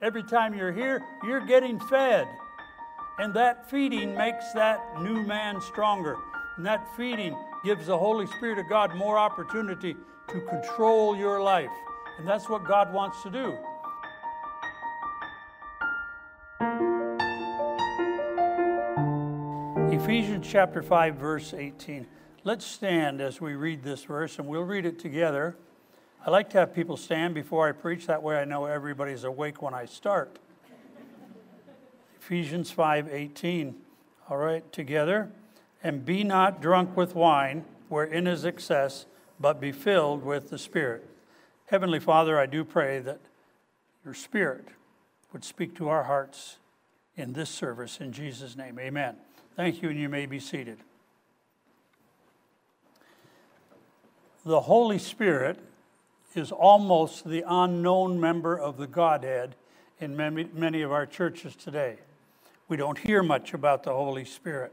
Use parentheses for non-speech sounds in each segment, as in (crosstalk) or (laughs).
Every time you're here, you're getting fed. And that feeding makes that new man stronger. And that feeding gives the Holy Spirit of God more opportunity to control your life. And that's what God wants to do. Ephesians chapter 5, verse 18. Let's stand as we read this verse and we'll read it together. I like to have people stand before I preach, that way I know everybody's awake when I start. Ephesians 5:18. All right, together. And be not drunk with wine, wherein is excess, but be filled with the Spirit. Heavenly Father, I do pray that your Spirit would speak to our hearts in this service in Jesus' name. Amen. Thank you, and you may be seated. The Holy Spirit is almost the unknown member of the Godhead in many, many of our churches today. We don't hear much about the Holy Spirit.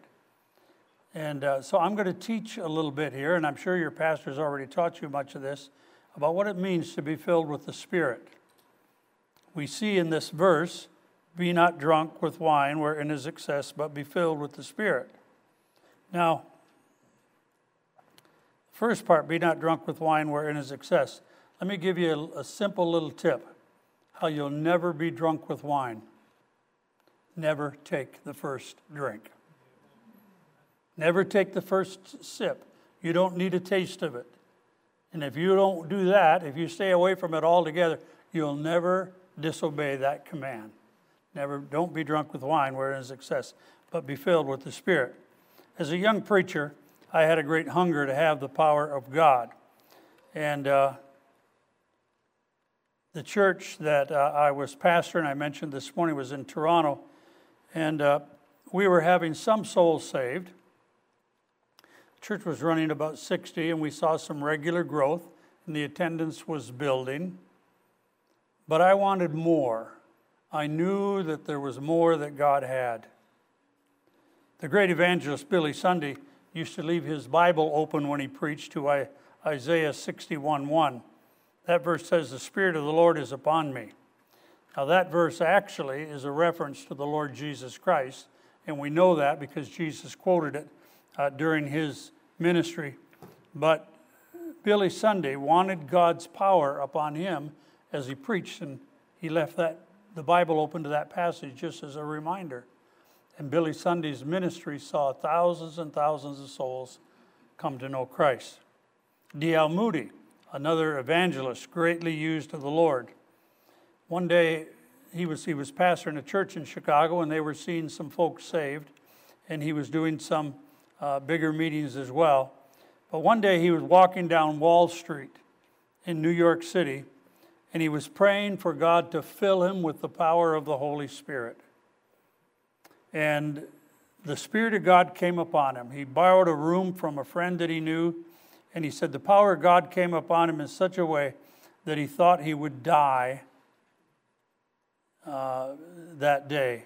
And uh, so I'm going to teach a little bit here, and I'm sure your pastor's already taught you much of this, about what it means to be filled with the Spirit. We see in this verse, be not drunk with wine wherein is excess, but be filled with the Spirit. Now, first part, be not drunk with wine wherein is excess. Let me give you a, a simple little tip how you'll never be drunk with wine. Never take the first drink. Never take the first sip. You don't need a taste of it. And if you don't do that, if you stay away from it altogether, you'll never disobey that command. Never, don't be drunk with wine where it is excess, but be filled with the Spirit. As a young preacher, I had a great hunger to have the power of God. And uh, the church that uh, I was pastor, and I mentioned this morning, was in Toronto, and uh, we were having some souls saved. The church was running about 60, and we saw some regular growth, and the attendance was building. But I wanted more. I knew that there was more that God had. The great evangelist Billy Sunday used to leave his Bible open when he preached to Isaiah 61 1 that verse says, The Spirit of the Lord is upon me. Now, that verse actually is a reference to the Lord Jesus Christ, and we know that because Jesus quoted it uh, during his ministry. But Billy Sunday wanted God's power upon him as he preached, and he left that the Bible open to that passage just as a reminder. And Billy Sunday's ministry saw thousands and thousands of souls come to know Christ. D.L. Moody another evangelist, greatly used of the Lord. One day, he was, he was pastoring a church in Chicago, and they were seeing some folks saved, and he was doing some uh, bigger meetings as well. But one day, he was walking down Wall Street in New York City, and he was praying for God to fill him with the power of the Holy Spirit. And the Spirit of God came upon him. He borrowed a room from a friend that he knew and he said the power of God came upon him in such a way that he thought he would die uh, that day.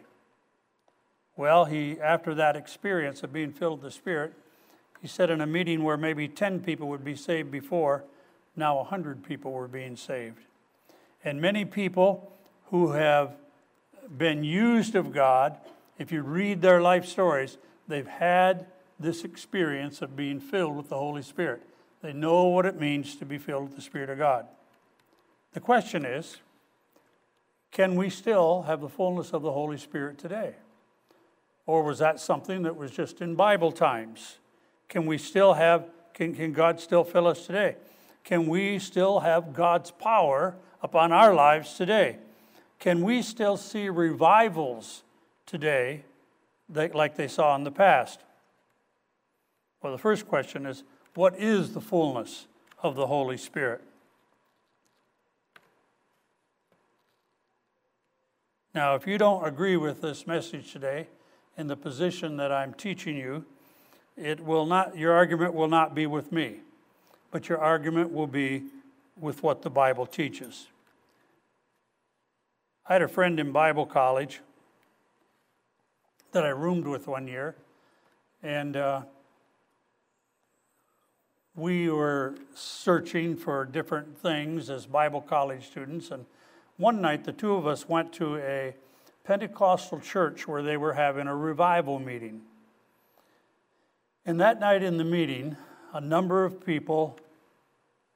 Well, he, after that experience of being filled with the Spirit, he said in a meeting where maybe 10 people would be saved before, now 100 people were being saved. And many people who have been used of God, if you read their life stories, they've had this experience of being filled with the Holy Spirit. They know what it means to be filled with the Spirit of God. The question is can we still have the fullness of the Holy Spirit today? Or was that something that was just in Bible times? Can we still have, can, can God still fill us today? Can we still have God's power upon our lives today? Can we still see revivals today that, like they saw in the past? Well, the first question is what is the fullness of the Holy Spirit? Now, if you don't agree with this message today in the position that I'm teaching you, it will not, your argument will not be with me, but your argument will be with what the Bible teaches. I had a friend in Bible college that I roomed with one year, and uh, we were searching for different things as Bible college students, and one night the two of us went to a Pentecostal church where they were having a revival meeting. And that night in the meeting, a number of people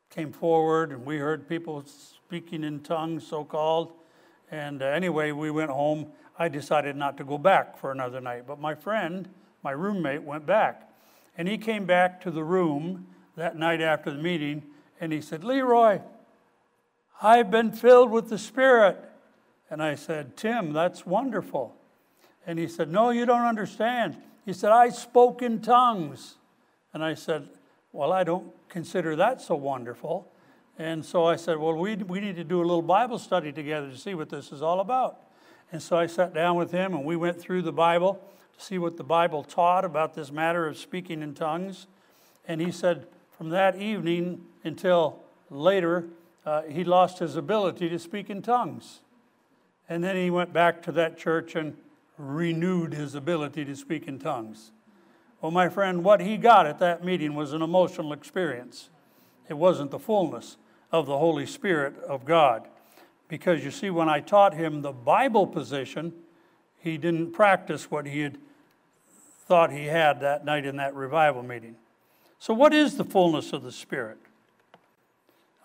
came forward, and we heard people speaking in tongues, so called. And anyway, we went home. I decided not to go back for another night. But my friend, my roommate, went back. And he came back to the room that night after the meeting, and he said, Leroy, I've been filled with the Spirit. And I said, Tim, that's wonderful. And he said, No, you don't understand. He said, I spoke in tongues. And I said, Well, I don't consider that so wonderful. And so I said, Well, we, we need to do a little Bible study together to see what this is all about. And so I sat down with him and we went through the Bible to see what the Bible taught about this matter of speaking in tongues. And he said, from that evening until later, uh, he lost his ability to speak in tongues. And then he went back to that church and renewed his ability to speak in tongues. Well, my friend, what he got at that meeting was an emotional experience. It wasn't the fullness of the Holy Spirit of God. Because you see, when I taught him the Bible position, he didn't practice what he had thought he had that night in that revival meeting. So, what is the fullness of the Spirit?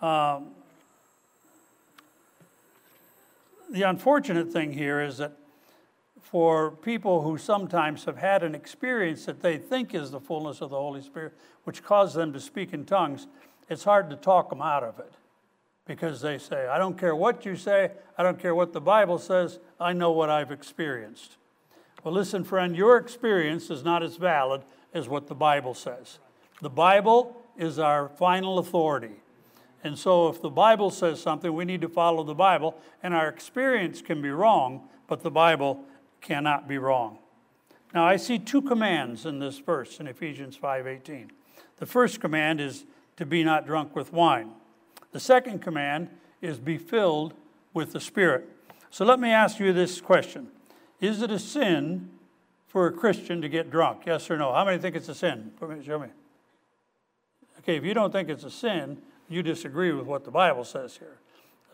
Um, the unfortunate thing here is that for people who sometimes have had an experience that they think is the fullness of the Holy Spirit, which caused them to speak in tongues, it's hard to talk them out of it because they say, I don't care what you say, I don't care what the Bible says, I know what I've experienced. Well, listen, friend, your experience is not as valid as what the Bible says. The Bible is our final authority. And so, if the Bible says something, we need to follow the Bible, and our experience can be wrong, but the Bible cannot be wrong. Now, I see two commands in this verse in Ephesians 5:18. The first command is to be not drunk with wine. The second command is be filled with the Spirit. So let me ask you this question. Is it a sin for a Christian to get drunk? Yes or no? How many think it's a sin? Show me. Okay, if you don't think it's a sin, you disagree with what the Bible says here.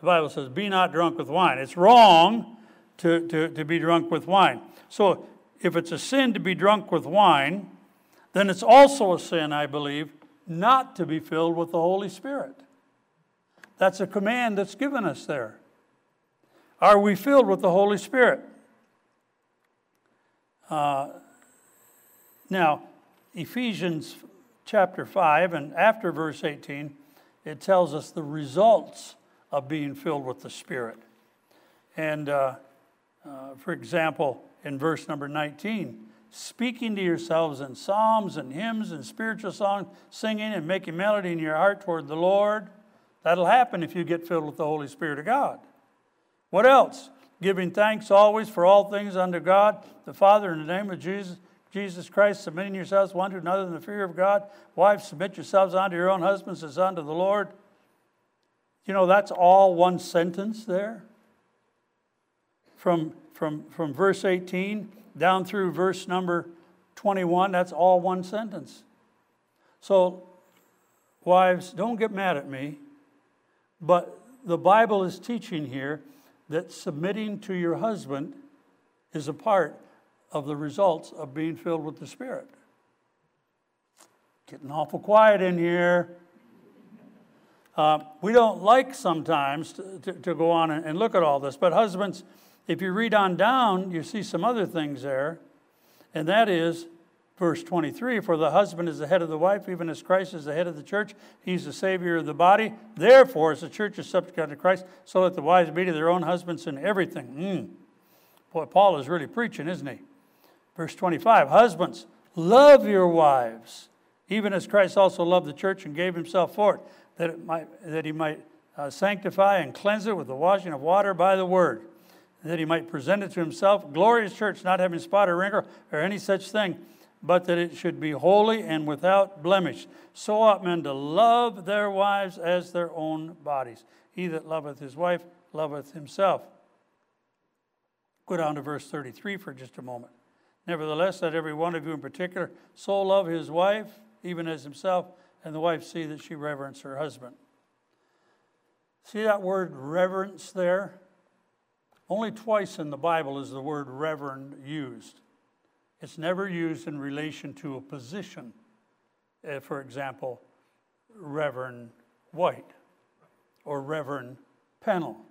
The Bible says, be not drunk with wine. It's wrong to, to, to be drunk with wine. So if it's a sin to be drunk with wine, then it's also a sin, I believe, not to be filled with the Holy Spirit. That's a command that's given us there. Are we filled with the Holy Spirit? Uh, now, Ephesians chapter 5 and after verse 18, it tells us the results of being filled with the Spirit. And uh, uh, for example, in verse number 19, speaking to yourselves in psalms and hymns and spiritual songs, singing and making melody in your heart toward the Lord. That'll happen if you get filled with the Holy Spirit of God. What else? Giving thanks always for all things unto God, the Father, in the name of Jesus, Jesus Christ, submitting yourselves one to another in the fear of God. Wives, submit yourselves unto your own husbands as unto the Lord. You know, that's all one sentence there. From, from, from verse 18 down through verse number 21, that's all one sentence. So, wives, don't get mad at me, but the Bible is teaching here that submitting to your husband is a part of the results of being filled with the Spirit. Getting awful quiet in here. Uh, we don't like sometimes to, to, to go on and, and look at all this, but husbands, if you read on down, you see some other things there, and that is verse 23 For the husband is the head of the wife, even as Christ is the head of the church. He's the Savior of the body. Therefore, as the church is subject unto Christ, so let the wives be to their own husbands in everything. Mm. Boy, Paul is really preaching, isn't he? Verse 25 Husbands, love your wives, even as Christ also loved the church and gave himself for it, that, it might, that he might uh, sanctify and cleanse it with the washing of water by the word that he might present it to himself, glorious church, not having spot or wrinkle or any such thing, but that it should be holy and without blemish. So ought men to love their wives as their own bodies. He that loveth his wife loveth himself. Go down to verse 33 for just a moment. Nevertheless, let every one of you in particular so love his wife, even as himself, and the wife see that she reverence her husband. See that word reverence there? Only twice in the Bible is the word reverend used. It's never used in relation to a position. Uh, for example, Reverend White or Reverend Pennell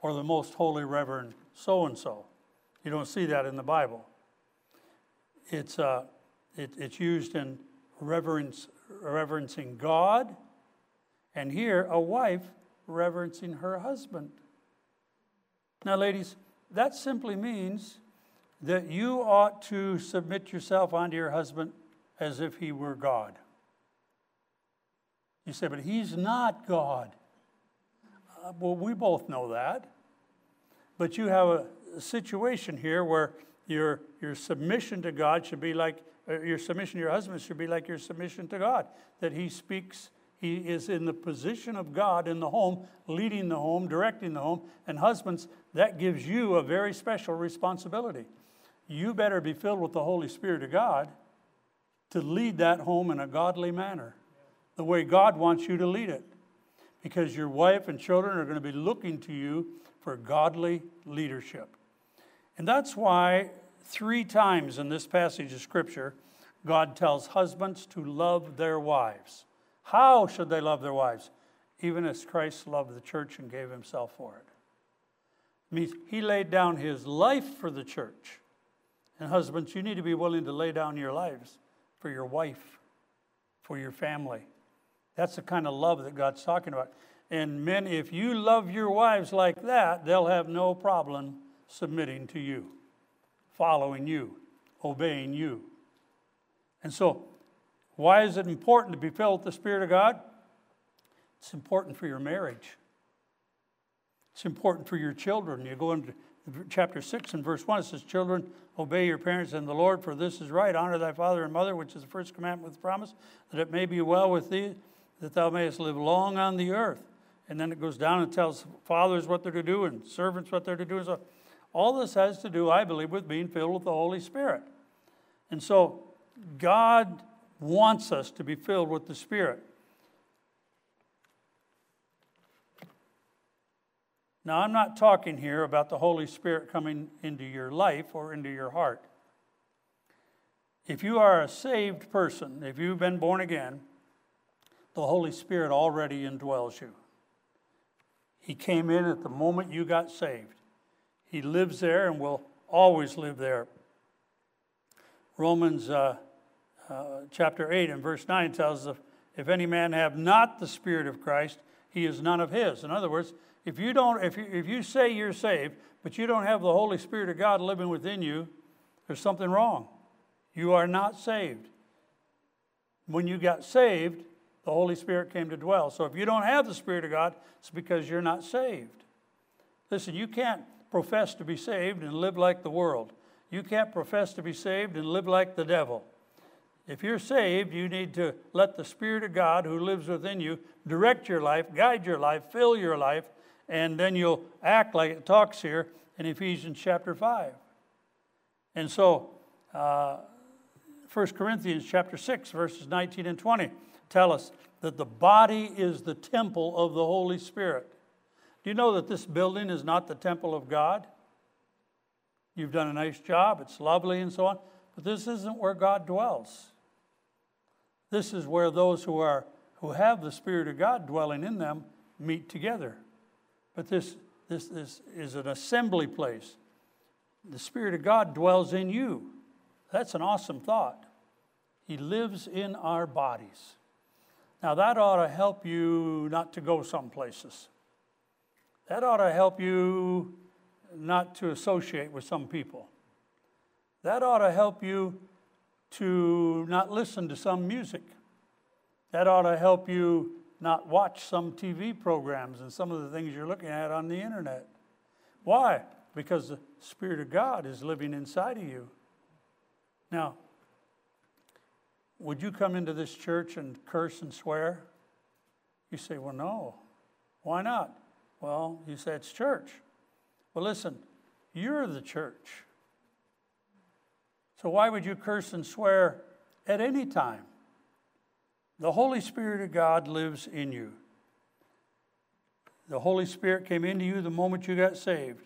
or the Most Holy Reverend so and so. You don't see that in the Bible. It's, uh, it, it's used in reverence, reverencing God, and here a wife reverencing her husband. Now, ladies, that simply means that you ought to submit yourself unto your husband as if he were God. You say, but he's not God. Uh, well, we both know that. But you have a, a situation here where your, your submission to God should be like, uh, your submission to your husband should be like your submission to God. That he speaks, he is in the position of God in the home, leading the home, directing the home. And husbands, that gives you a very special responsibility. You better be filled with the Holy Spirit of God to lead that home in a godly manner, the way God wants you to lead it. Because your wife and children are going to be looking to you for godly leadership. And that's why three times in this passage of Scripture, God tells husbands to love their wives. How should they love their wives? Even as Christ loved the church and gave himself for it. it means he laid down his life for the church. And husbands, you need to be willing to lay down your lives for your wife, for your family. That's the kind of love that God's talking about. And men, if you love your wives like that, they'll have no problem submitting to you, following you, obeying you. And so, why is it important to be filled with the Spirit of God? It's important for your marriage. It's important for your children. You go into chapter 6 and verse 1, it says, Children, obey your parents in the Lord, for this is right. Honor thy father and mother, which is the first commandment with promise, that it may be well with thee, that thou mayest live long on the earth. And then it goes down and tells fathers what they're to do and servants what they're to do. And so all this has to do, I believe, with being filled with the Holy Spirit. And so God wants us to be filled with the Spirit. Now, I'm not talking here about the Holy Spirit coming into your life or into your heart. If you are a saved person, if you've been born again, the Holy Spirit already indwells you. He came in at the moment you got saved. He lives there and will always live there. Romans uh, uh, chapter 8 and verse 9 tells us if any man have not the Spirit of Christ, he is none of his. In other words, if you, don't, if you, if you say you're saved, but you don't have the Holy Spirit of God living within you, there's something wrong. You are not saved. When you got saved, the Holy Spirit came to dwell. So if you don't have the Spirit of God, it's because you're not saved. Listen, you can't profess to be saved and live like the world. You can't profess to be saved and live like the devil. If you're saved, you need to let the Spirit of God who lives within you direct your life, guide your life, fill your life, and then you'll act like it talks here in Ephesians chapter 5. And so, uh, 1 Corinthians chapter 6, verses 19 and 20 tell us that the body is the temple of the Holy Spirit. You know that this building is not the temple of God? You've done a nice job, it's lovely and so on, but this isn't where God dwells. This is where those who are who have the Spirit of God dwelling in them meet together. But this, this, this is an assembly place. The Spirit of God dwells in you. That's an awesome thought. He lives in our bodies. Now, that ought to help you not to go some places. That ought to help you not to associate with some people. That ought to help you to not listen to some music. That ought to help you not watch some TV programs and some of the things you're looking at on the internet. Why? Because the Spirit of God is living inside of you. Now, would you come into this church and curse and swear? You say, well, no. Why not? Well, you say it's church. Well, listen, you're the church. So why would you curse and swear at any time? The Holy Spirit of God lives in you. The Holy Spirit came into you the moment you got saved.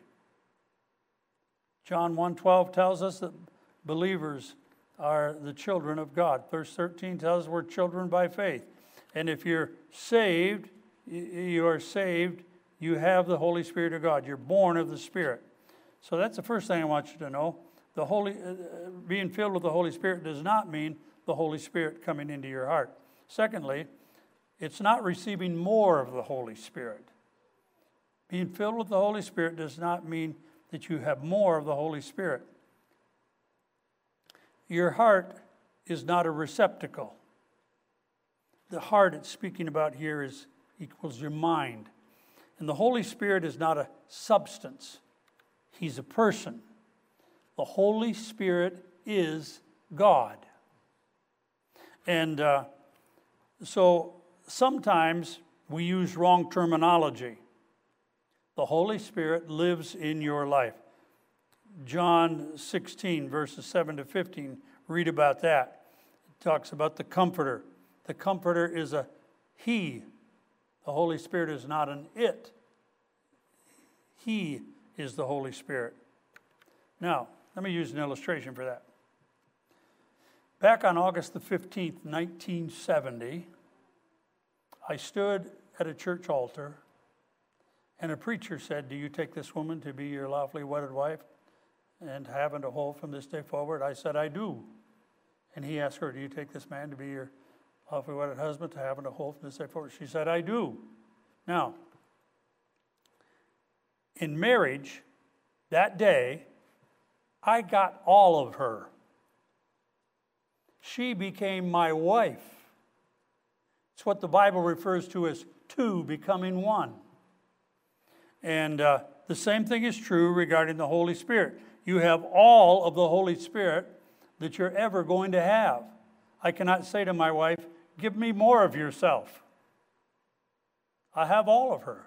John 1:12 tells us that believers are the children of God. Verse 13 tells us we're children by faith. And if you're saved, you are saved, you have the Holy Spirit of God. You're born of the Spirit. So that's the first thing I want you to know. The Holy, uh, being filled with the Holy Spirit does not mean the Holy Spirit coming into your heart. Secondly, it's not receiving more of the Holy Spirit. Being filled with the Holy Spirit does not mean that you have more of the Holy Spirit. Your heart is not a receptacle. The heart it's speaking about here is equals your mind. And the Holy Spirit is not a substance, He's a person. The Holy Spirit is God. And uh, so sometimes we use wrong terminology. The Holy Spirit lives in your life. John 16, verses 7 to 15, read about that. It talks about the Comforter. The Comforter is a He. The Holy Spirit is not an it. He is the Holy Spirit. Now, let me use an illustration for that. Back on August the 15th, 1970, I stood at a church altar and a preacher said, Do you take this woman to be your lawfully wedded wife and having to hold from this day forward? I said, I do. And he asked her, Do you take this man to be your lawfully wedded husband to having to hold from this day? She said, I do. Now, in marriage, that day, I got all of her she became my wife. It's what the Bible refers to as two becoming one. And uh, the same thing is true regarding the Holy Spirit. You have all of the Holy Spirit that you're ever going to have. I cannot say to my wife, Give me more of yourself. I have all of her.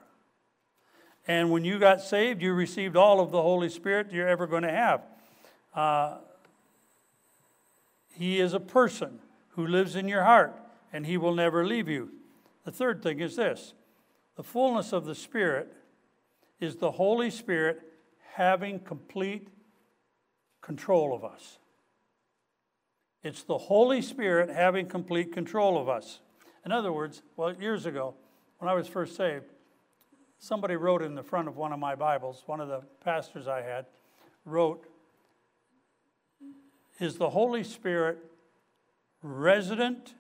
And when you got saved, you received all of the Holy Spirit you're ever going to have. Uh, he is a person who lives in your heart, and He will never leave you. The third thing is this the fullness of the Spirit is the Holy Spirit having complete control of us. It's the Holy Spirit having complete control of us. In other words, well, years ago, when I was first saved, somebody wrote in the front of one of my Bibles, one of the pastors I had wrote, is the Holy Spirit resident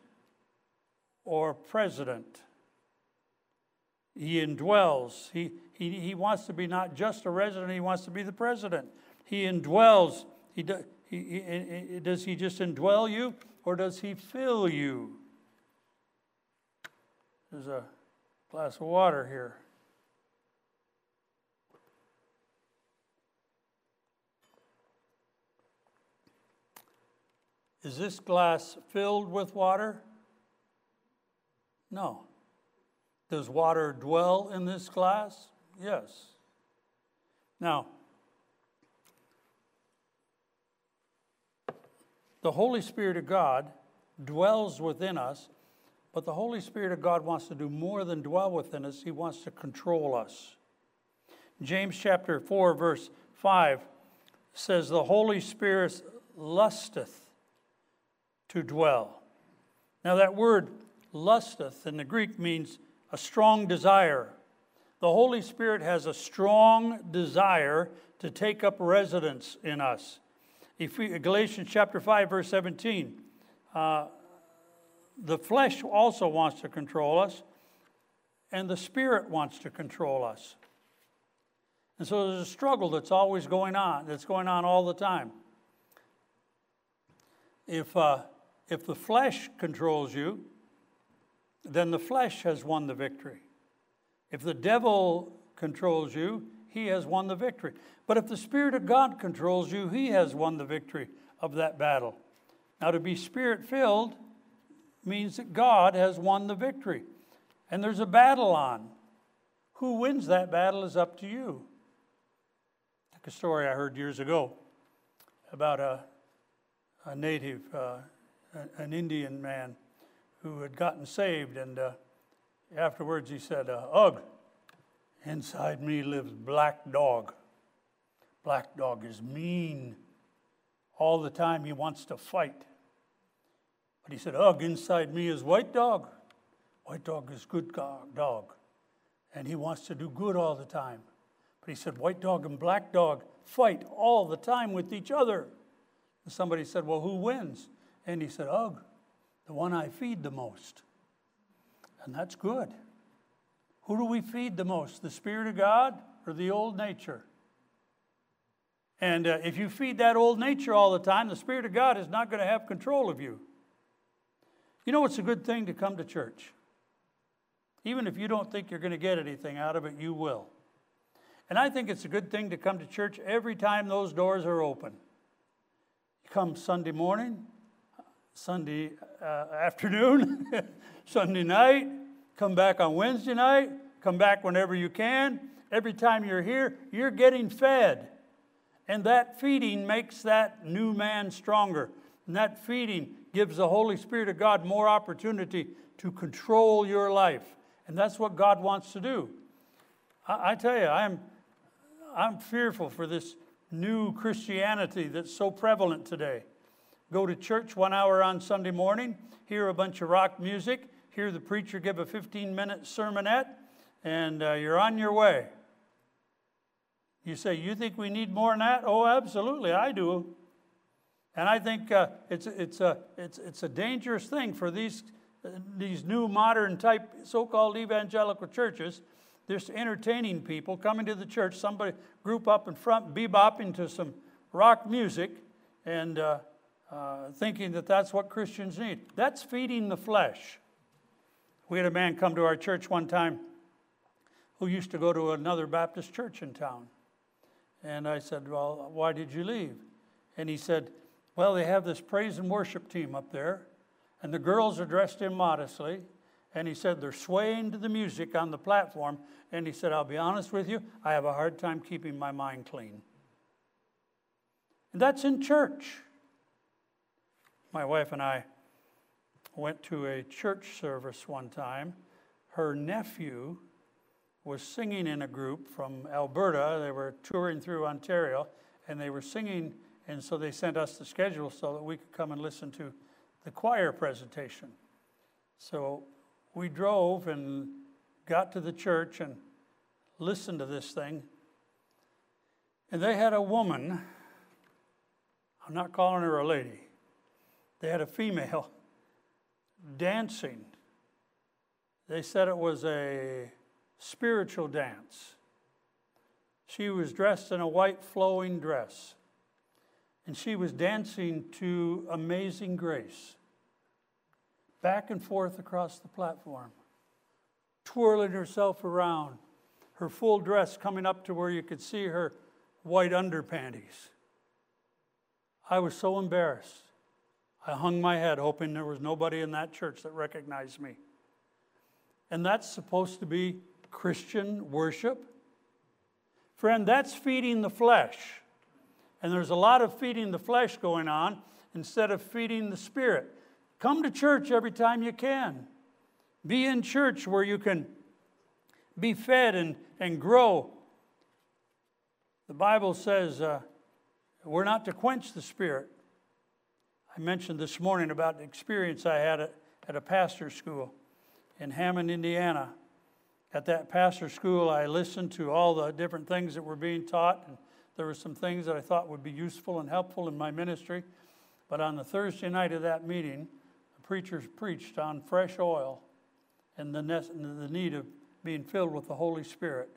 or president? He indwells. He, he, he wants to be not just a resident, he wants to be the president. He indwells. He, do, he, he, does he just indwell you or does he fill you? There's a glass of water here. Is this glass filled with water? No. Does water dwell in this glass? Yes. Now, the Holy Spirit of God dwells within us, but the Holy Spirit of God wants to do more than dwell within us, He wants to control us. James chapter 4, verse 5 says, The Holy Spirit lusteth to dwell. Now, that word lusteth in the Greek means a strong desire. The Holy Spirit has a strong desire to take up residence in us. Galatians chapter 5, verse 17, uh, the flesh also wants to control us, and the spirit wants to control us. And so there's a struggle that's always going on, that's going on all the time. If, uh, if the flesh controls you, then the flesh has won the victory. If the devil controls you, he has won the victory. But if the Spirit of God controls you, he has won the victory of that battle. Now, to be spirit filled means that God has won the victory. And there's a battle on. Who wins that battle is up to you. Like a story I heard years ago about a, a native. Uh, an Indian man who had gotten saved, and uh, afterwards he said, uh, Ugh, inside me lives black dog. Black dog is mean. All the time he wants to fight. But he said, Ugh, inside me is white dog. White dog is good dog. And he wants to do good all the time. But he said, White dog and black dog fight all the time with each other. And somebody said, Well, who wins? And he said, Ugh, the one I feed the most. And that's good. Who do we feed the most, the Spirit of God or the old nature? And uh, if you feed that old nature all the time, the Spirit of God is not going to have control of you. You know, it's a good thing to come to church. Even if you don't think you're going to get anything out of it, you will. And I think it's a good thing to come to church every time those doors are open. You come Sunday morning, Sunday uh, afternoon, (laughs) Sunday night, come back on Wednesday night, come back whenever you can. Every time you're here, you're getting fed. And that feeding makes that new man stronger. And that feeding gives the Holy Spirit of God more opportunity to control your life. And that's what God wants to do. I, I tell you, I'm, I'm fearful for this new Christianity that's so prevalent today. Go to church one hour on Sunday morning, hear a bunch of rock music, hear the preacher give a 15 minute sermonette, and uh, you're on your way. You say, You think we need more than that? Oh, absolutely, I do. And I think uh, it's, it's, a, it's, it's a dangerous thing for these, uh, these new modern type so called evangelical churches. Just entertaining people coming to the church, somebody group up in front, bebopping to some rock music, and uh, uh, thinking that that's what Christians need. That's feeding the flesh. We had a man come to our church one time who used to go to another Baptist church in town. And I said, Well, why did you leave? And he said, Well, they have this praise and worship team up there, and the girls are dressed immodestly. And he said, They're swaying to the music on the platform. And he said, I'll be honest with you, I have a hard time keeping my mind clean. And that's in church. My wife and I went to a church service one time. Her nephew was singing in a group from Alberta. They were touring through Ontario, and they were singing, and so they sent us the schedule so that we could come and listen to the choir presentation. So we drove and got to the church and listened to this thing. And they had a woman, I'm not calling her a lady, they had a female dancing. They said it was a spiritual dance. She was dressed in a white flowing dress, and she was dancing to Amazing Grace, back and forth across the platform, twirling herself around, her full dress coming up to where you could see her white underpanties. I was so embarrassed. I hung my head, hoping there was nobody in that church that recognized me. And that's supposed to be Christian worship? Friend, that's feeding the flesh. And there's a lot of feeding the flesh going on instead of feeding the spirit. Come to church every time you can. Be in church where you can be fed and, and grow. The Bible says uh, we're not to quench the spirit. I mentioned this morning about the experience I had at, at a pastor's school in Hammond, Indiana at that pastor school, I listened to all the different things that were being taught, and there were some things that I thought would be useful and helpful in my ministry. But on the Thursday night of that meeting, the preachers preached on fresh oil and the, the need of being filled with the Holy Spirit.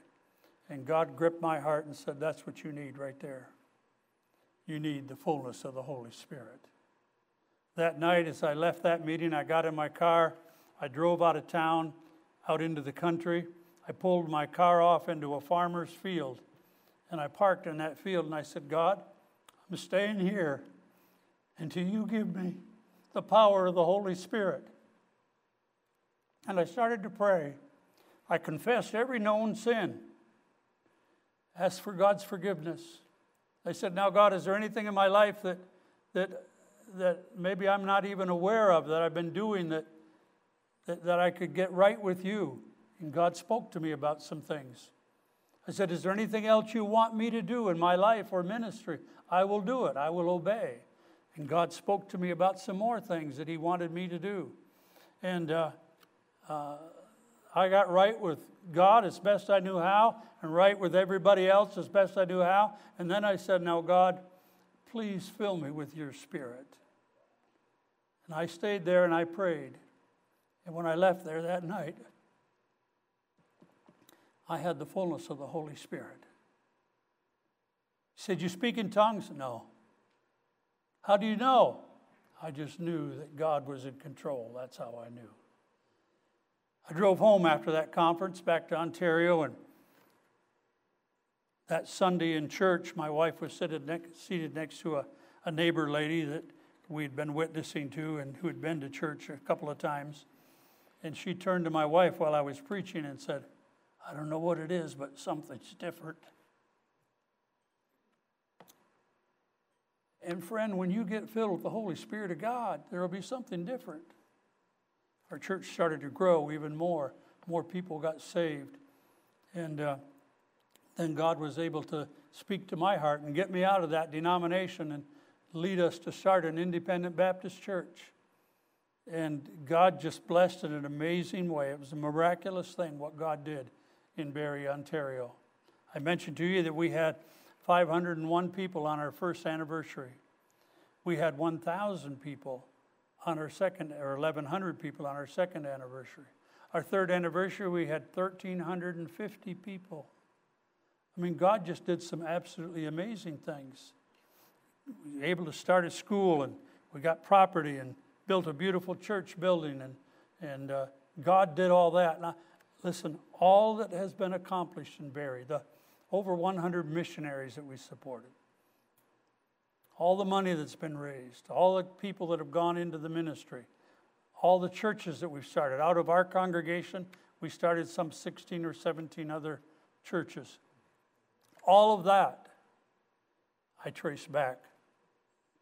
And God gripped my heart and said, That's what you need right there. You need the fullness of the Holy Spirit. That night, as I left that meeting, I got in my car, I drove out of town out into the country. I pulled my car off into a farmer's field and I parked in that field and I said, God, I'm staying here until you give me the power of the Holy Spirit. And I started to pray. I confessed every known sin, asked for God's forgiveness. I said, Now, God, is there anything in my life that, that, that maybe I'm not even aware of that I've been doing that that, that I could get right with you. And God spoke to me about some things. I said, Is there anything else you want me to do in my life or ministry? I will do it. I will obey. And God spoke to me about some more things that He wanted me to do. And uh, uh, I got right with God as best I knew how, and right with everybody else as best I knew how. And then I said, Now, God, please fill me with your spirit. And I stayed there and I prayed. And when I left there that night, I had the fullness of the Holy Spirit. He said, You speak in tongues? No. How do you know? I just knew that God was in control. That's how I knew. I drove home after that conference back to Ontario, and that Sunday in church, my wife was seated next, seated next to a, a neighbor lady that we'd been witnessing to and who had been to church a couple of times. And she turned to my wife while I was preaching and said, I don't know what it is, but something's different. And friend, when you get filled with the Holy Spirit of God, there will be something different our church started to grow even more. More people got saved. And uh, then God was able to speak to my heart and get me out of that denomination and lead us to start an independent Baptist church. And God just blessed it in an amazing way. It was a miraculous thing what God did in Barrie, Ontario. I mentioned to you that we had 501 people on our first anniversary. We had 1,000 people on our second, or 1,100 people on our second anniversary. Our third anniversary, we had 1,350 people. I mean, God just did some absolutely amazing things. We were able to start a school, and we got property, and built a beautiful church building, and, and uh, God did all that. Now, listen, all that has been accomplished in Barrie, the over 100 missionaries that we supported, all the money that's been raised, all the people that have gone into the ministry, all the churches that we've started. Out of our congregation, we started some 16 or 17 other churches. All of that I trace back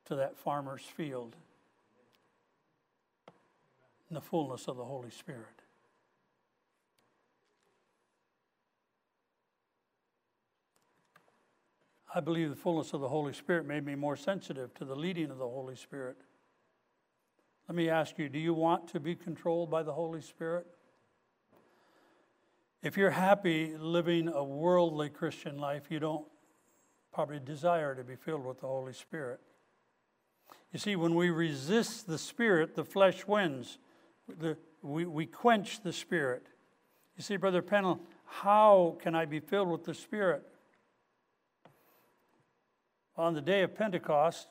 to that farmer's field in the fullness of the Holy Spirit. I believe the fullness of the Holy Spirit made me more sensitive to the leading of the Holy Spirit. Let me ask you do you want to be controlled by the Holy Spirit? If you're happy living a worldly Christian life, you don't probably desire to be filled with the Holy Spirit. You see, when we resist the Spirit, the flesh wins. The, we, we quench the Spirit. You see, Brother Pennell, how can I be filled with the Spirit? on the day of Pentecost,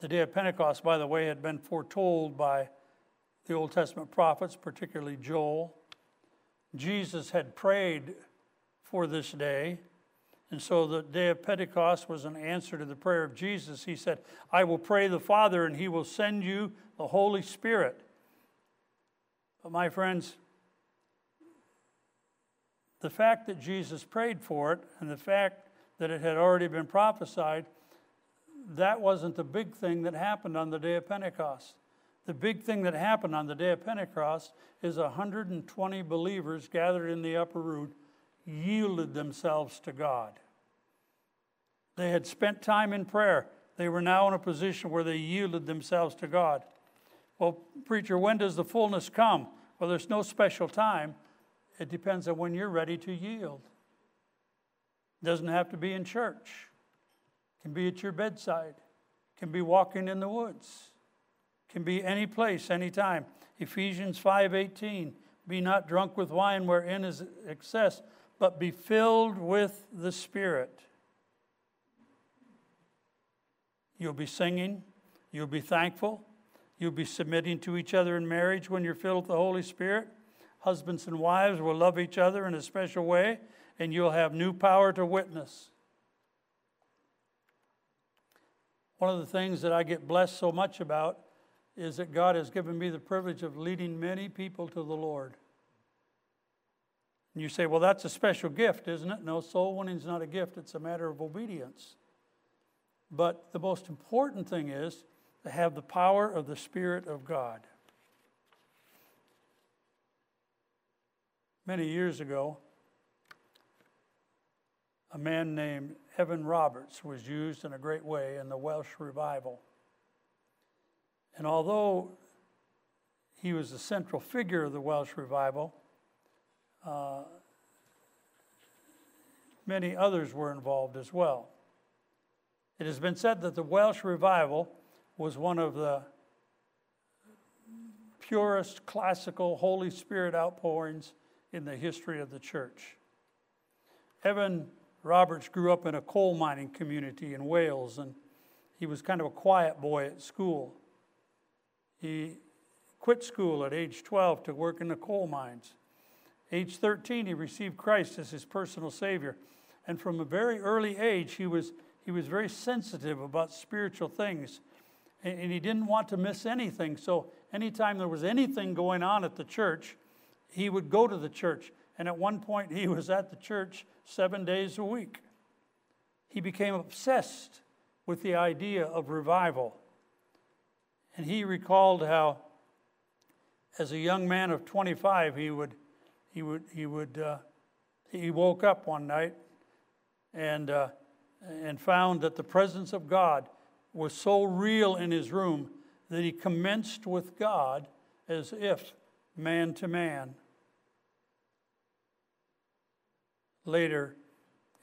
the day of Pentecost, by the way, had been foretold by the Old Testament prophets, particularly Joel. Jesus had prayed for this day. And so the day of Pentecost was an answer to the prayer of Jesus. He said, I will pray the Father, and he will send you the Holy Spirit. But my friends, the fact that Jesus prayed for it and the fact that it had already been prophesied, that wasn't the big thing that happened on the day of Pentecost. The big thing that happened on the day of Pentecost is 120 believers gathered in the upper room yielded themselves to God. They had spent time in prayer. They were now in a position where they yielded themselves to God. Well, preacher, when does the fullness come? Well, there's no special time. It depends on when you're ready to yield. It Doesn't have to be in church. It Can be at your bedside. Can be walking in the woods. Can be any place, any time. Ephesians 5:18. Be not drunk with wine wherein is excess, but be filled with the Spirit. You'll be singing, you'll be thankful, you'll be submitting to each other in marriage when you're filled with the Holy Spirit. Husbands and wives will love each other in a special way and you'll have new power to witness. One of the things that I get blessed so much about is that God has given me the privilege of leading many people to the Lord. And you say, well, that's a special gift, isn't it? No, soul winning is not a gift, it's a matter of obedience. But the most important thing is to have the power of the Spirit of God. Many years ago, a man named Evan Roberts was used in a great way in the Welsh revival. And although he was the central figure of the Welsh revival, uh, many others were involved as well. It has been said that the Welsh revival was one of the purest classical Holy Spirit outpourings in the history of the church. Evan Roberts grew up in a coal mining community in Wales, and he was kind of a quiet boy at school. He quit school at age 12 to work in the coal mines. Age 13, he received Christ as his personal Savior. And from a very early age, he was, he was very sensitive about spiritual things. And, and he didn't want to miss anything. So, anytime there was anything going on at the church, he would go to the church. And at one point, he was at the church seven days a week. He became obsessed with the idea of revival. And he recalled how, as a young man of 25, he would, he would, he would, uh, he woke up one night and, uh, and found that the presence of God was so real in his room that he commenced with God as if man to man. Later,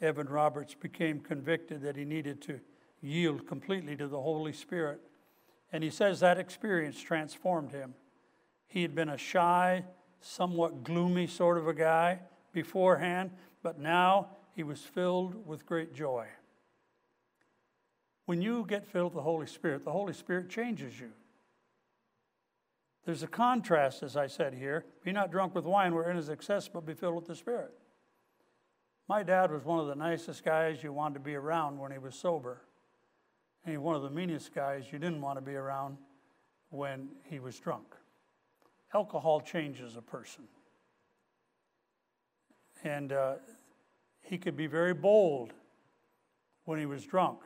Evan Roberts became convicted that he needed to yield completely to the Holy Spirit. And he says that experience transformed him. He had been a shy, somewhat gloomy sort of a guy beforehand, but now he was filled with great joy. When you get filled with the Holy Spirit, the Holy Spirit changes you. There's a contrast, as I said here. Be not drunk with wine wherein is excess, but be filled with the Spirit. My dad was one of the nicest guys you wanted to be around when he was sober. And he was one of the meanest guys you didn't want to be around when he was drunk. Alcohol changes a person. And uh, he could be very bold when he was drunk,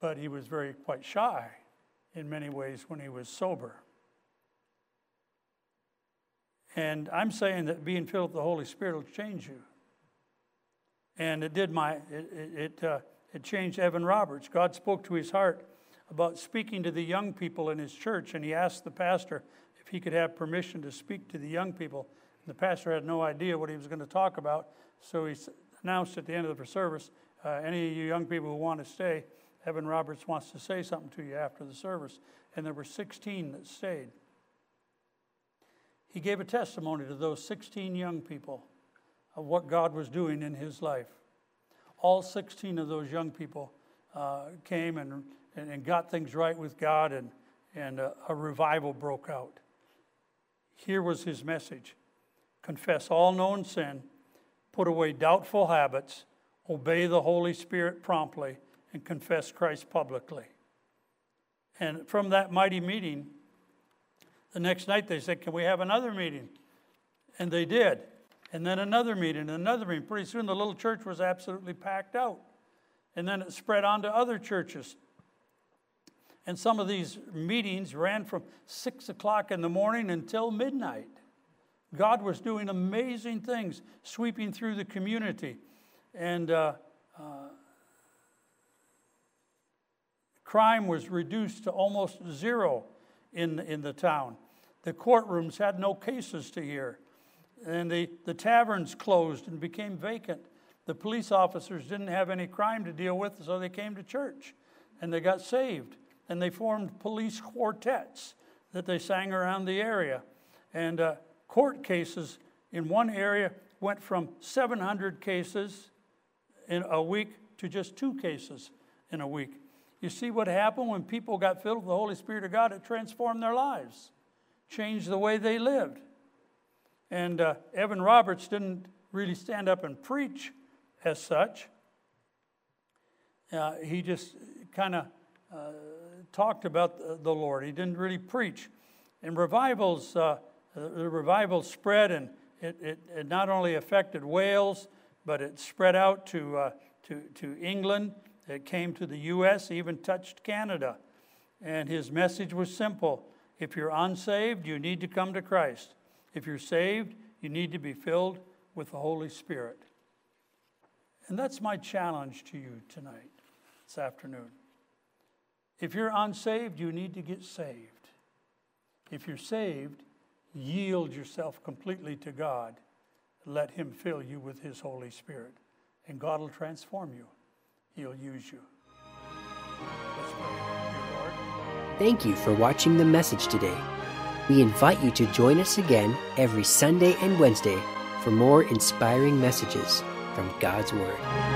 but he was very quite shy in many ways when he was sober. And I'm saying that being filled with the Holy Spirit will change you. And it did my, it, it, uh, it changed Evan Roberts. God spoke to his heart about speaking to the young people in his church, and he asked the pastor if he could have permission to speak to the young people. And the pastor had no idea what he was going to talk about, so he announced at the end of the service uh, any of you young people who want to stay, Evan Roberts wants to say something to you after the service. And there were 16 that stayed. He gave a testimony to those 16 young people of what God was doing in his life. All 16 of those young people uh, came and, and, got things right with God, and, and a, a revival broke out. Here was his message confess all known sin, put away doubtful habits, obey the Holy Spirit promptly, and confess Christ publicly. And from that mighty meeting, the next night they said, Can we have another meeting? And they did and then another meeting, and another meeting. Pretty soon the little church was absolutely packed out. And then it spread on to other churches. And some of these meetings ran from six o'clock in the morning until midnight. God was doing amazing things, sweeping through the community. And uh, uh, crime was reduced to almost zero in, in the town. The courtrooms had no cases to hear and the, the taverns closed and became vacant. The police officers didn't have any crime to deal with, so they came to church and they got saved. And they formed police quartets that they sang around the area. And uh, court cases in one area went from 700 cases in a week to just two cases in a week. You see what happened when people got filled with the Holy Spirit of God? It transformed their lives, changed the way they lived. And uh, Evan Roberts didn't really stand up and preach as such. Uh, he just kind of uh, talked about the Lord. He didn't really preach. And revivals, uh, the revival spread, and it, it, it, not only affected Wales, but it spread out to, uh, to, to England. It came to the U.S., even touched Canada. And his message was simple if you're unsaved, you need to come to Christ. If you're saved, you need to be filled with the Holy Spirit. And that's my challenge to you tonight, this afternoon. If you're unsaved, you need to get saved. If you're saved, yield yourself completely to God. Let Him fill you with His Holy Spirit, and God will transform you. He'll use you. Thank you for watching the message today. We invite you to join us again every Sunday and Wednesday for more inspiring messages from God's Word.